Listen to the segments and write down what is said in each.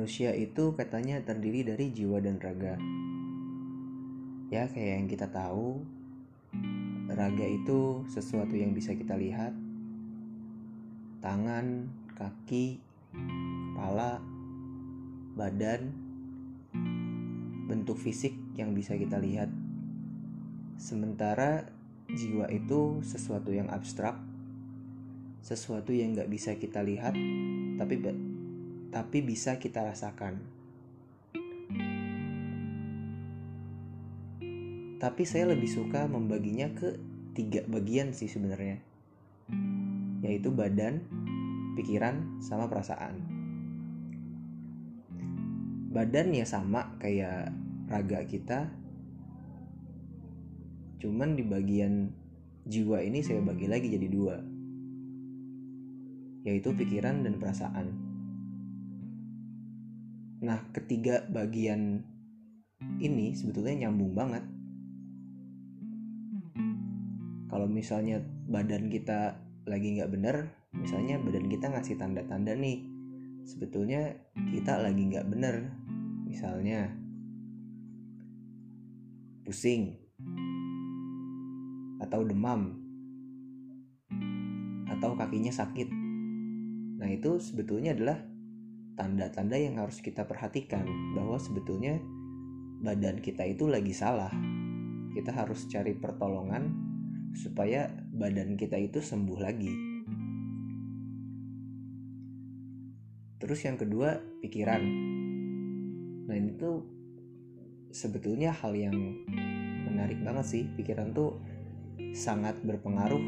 manusia itu katanya terdiri dari jiwa dan raga. Ya, kayak yang kita tahu, raga itu sesuatu yang bisa kita lihat. Tangan, kaki, kepala, badan, bentuk fisik yang bisa kita lihat. Sementara jiwa itu sesuatu yang abstrak, sesuatu yang nggak bisa kita lihat, tapi tapi bisa kita rasakan. Tapi saya lebih suka membaginya ke tiga bagian sih sebenarnya, yaitu badan, pikiran, sama perasaan. Badan ya sama kayak raga kita, cuman di bagian jiwa ini saya bagi lagi jadi dua, yaitu pikiran dan perasaan. Nah, ketiga bagian ini sebetulnya nyambung banget. Kalau misalnya badan kita lagi nggak bener, misalnya badan kita ngasih tanda-tanda nih, sebetulnya kita lagi nggak bener. Misalnya pusing atau demam atau kakinya sakit. Nah, itu sebetulnya adalah tanda-tanda yang harus kita perhatikan bahwa sebetulnya badan kita itu lagi salah. Kita harus cari pertolongan supaya badan kita itu sembuh lagi. Terus yang kedua, pikiran. Nah, ini tuh sebetulnya hal yang menarik banget sih. Pikiran tuh sangat berpengaruh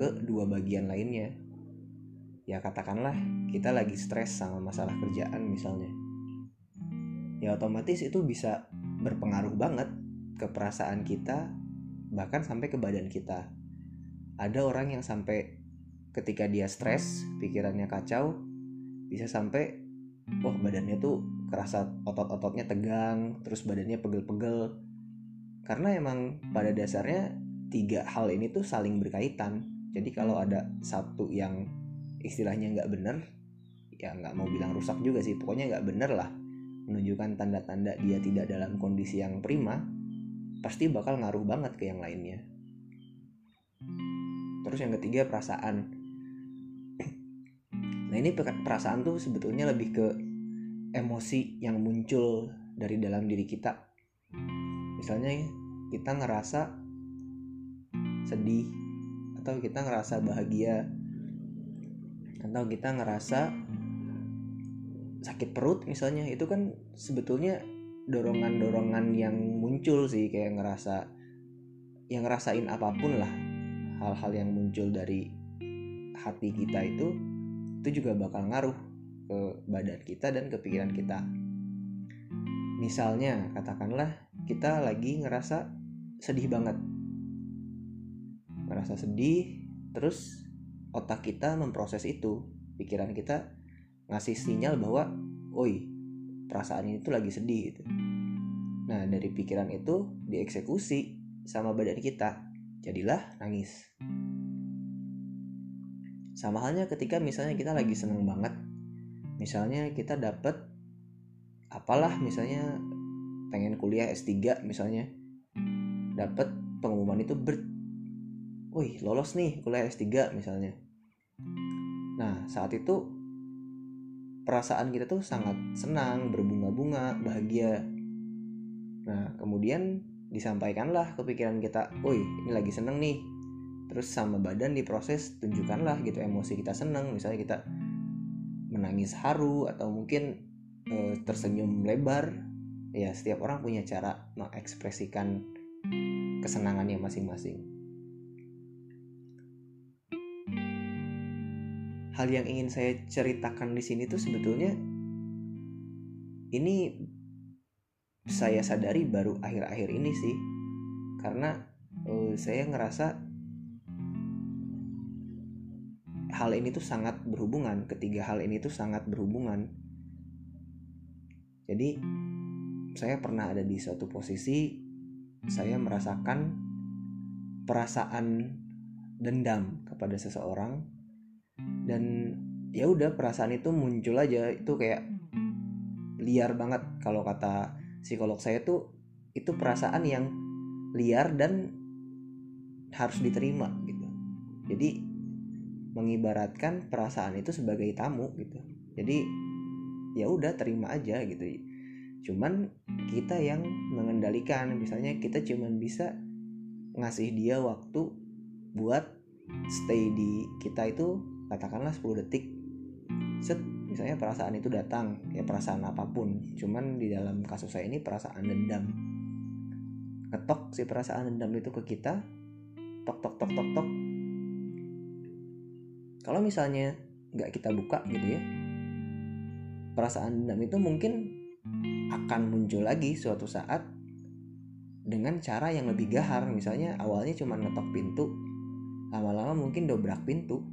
ke dua bagian lainnya ya katakanlah kita lagi stres sama masalah kerjaan misalnya. Ya otomatis itu bisa berpengaruh banget ke perasaan kita bahkan sampai ke badan kita. Ada orang yang sampai ketika dia stres pikirannya kacau bisa sampai wah badannya tuh kerasa otot-ototnya tegang terus badannya pegel-pegel. Karena emang pada dasarnya tiga hal ini tuh saling berkaitan. Jadi kalau ada satu yang istilahnya nggak bener ya nggak mau bilang rusak juga sih. Pokoknya nggak bener lah menunjukkan tanda-tanda dia tidak dalam kondisi yang prima pasti bakal ngaruh banget ke yang lainnya. Terus yang ketiga perasaan. Nah ini perasaan tuh sebetulnya lebih ke emosi yang muncul dari dalam diri kita. Misalnya kita ngerasa sedih atau kita ngerasa bahagia atau kita ngerasa sakit perut misalnya itu kan sebetulnya dorongan-dorongan yang muncul sih kayak ngerasa yang ngerasain apa pun lah hal-hal yang muncul dari hati kita itu itu juga bakal ngaruh ke badan kita dan ke pikiran kita. Misalnya katakanlah kita lagi ngerasa sedih banget. Ngerasa sedih terus otak kita memproses itu pikiran kita ngasih sinyal bahwa oi perasaan ini tuh lagi sedih gitu. Nah dari pikiran itu dieksekusi sama badan kita jadilah nangis. Sama halnya ketika misalnya kita lagi seneng banget misalnya kita dapet apalah misalnya pengen kuliah S3 misalnya dapet pengumuman itu ber wih lolos nih kuliah S3 misalnya Nah, saat itu perasaan kita tuh sangat senang, berbunga-bunga, bahagia. Nah, kemudian disampaikanlah kepikiran kita, "Woi, ini lagi seneng nih." Terus sama badan diproses, tunjukkanlah gitu emosi kita seneng, misalnya kita menangis haru atau mungkin e, tersenyum lebar. Ya, setiap orang punya cara mengekspresikan kesenangannya masing-masing. Hal yang ingin saya ceritakan di sini tuh sebetulnya ini saya sadari baru akhir-akhir ini sih. Karena uh, saya ngerasa hal ini tuh sangat berhubungan ketiga hal ini tuh sangat berhubungan. Jadi saya pernah ada di suatu posisi saya merasakan perasaan dendam kepada seseorang dan ya udah perasaan itu muncul aja. Itu kayak liar banget. Kalau kata psikolog saya tuh itu perasaan yang liar dan harus diterima gitu. Jadi mengibaratkan perasaan itu sebagai tamu gitu. Jadi ya udah terima aja gitu. Cuman kita yang mengendalikan. Misalnya kita cuman bisa ngasih dia waktu buat stay di kita itu katakanlah 10 detik. Set misalnya perasaan itu datang ya perasaan apa pun. Cuman di dalam kasus saya ini perasaan dendam. Ngetok si perasaan dendam itu ke kita tok tok tok tok tok. Kalau misalnya nggak kita buka gitu ya perasaan dendam itu mungkin akan muncul lagi suatu saat dengan cara yang lebih gahar. Misalnya awalnya cuma ngetok pintu lama-lama mungkin dobrak pintu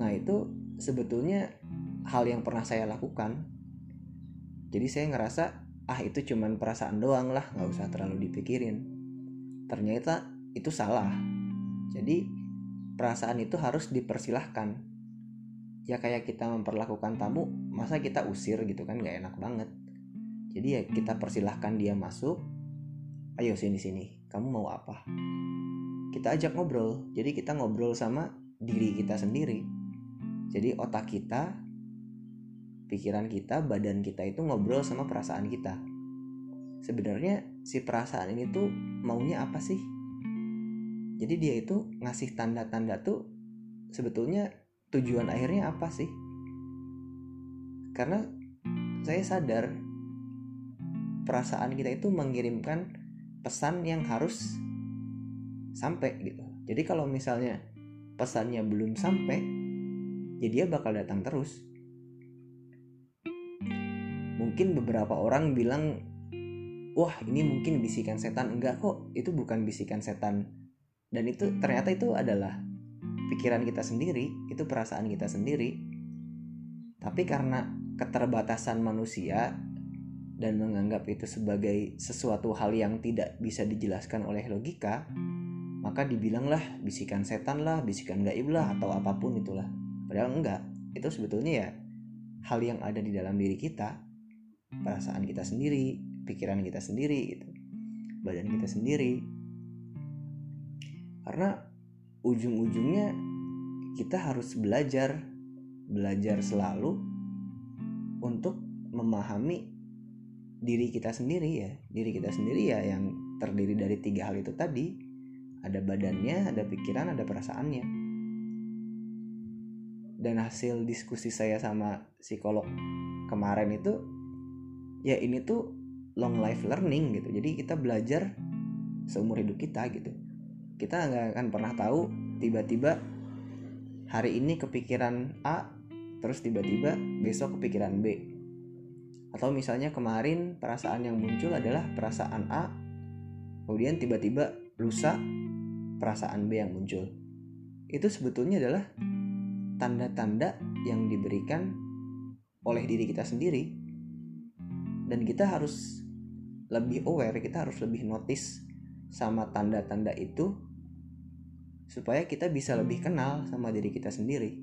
nah itu sebetulnya hal yang pernah saya lakukan. Jadi saya ngerasa ah itu cuman perasaan doang lah nggak usah terlalu dipikirin. Ternyata itu salah. Jadi perasaan itu harus dipersilahkan. Ya kayak kita memperlakukan tamu masa kita usir gitu kan nggak enak banget. Jadi ya kita persilahkan dia masuk. Ayo sini sini kamu mau apa? Kita ajak ngobrol. Jadi kita ngobrol sama diri kita sendiri jadi otak kita pikiran kita badan kita itu ngobrol sama perasaan kita. Sebenarnya si perasaan ini tuh maunya apa sih? Jadi dia itu ngasih tanda-tanda tuh sebetulnya tujuan akhirnya apa sih? Karena saya sadar perasaan kita itu mengirimkan pesan yang harus sampai gitu. Jadi kalau misalnya pesannya belum sampai ya dia bakal datang terus. Mungkin beberapa orang bilang wah ini mungkin bisikan setan. Enggak kok itu bukan bisikan setan. Dan itu ternyata itu adalah pikiran kita sendiri itu perasaan kita sendiri. Tapi karena keterbatasan manusia dan menganggap itu sebagai sesuatu hal yang tidak bisa dijelaskan oleh logika maka dibilanglah bisikan setan lah, bisikan gaib lah atau apa pun itulah. Padahal enggak. Itu sebetulnya ya hal yang ada di dalam diri kita, perasaan kita sendiri, pikiran kita sendiri gitu. Badan kita sendiri. Karena ujung-ujungnya kita harus belajar belajar selalu untuk memahami diri kita sendiri ya diri kita sendiri ya yang terdiri dari tiga hal itu tadi ada badannya, ada pikiran, ada perasaannya. Dan hasil diskusi saya sama psikolog kemarin itu ya ini tuh long life learning gitu. Jadi kita belajar seumur hidup kita gitu. Kita nggak akan pernah tahu tiba-tiba hari ini kepikiran A terus tiba-tiba besok kepikiran B. Atau misalnya kemarin perasaan yang muncul adalah perasaan A, kemudian tiba-tiba lusa perasaan B yang muncul. Itu sebetulnya adalah tanda-tanda yang diberikan oleh diri kita sendiri. Dan kita harus lebih aware, kita harus lebih notice sama tanda-tanda itu supaya kita bisa lebih kenal sama diri kita sendiri.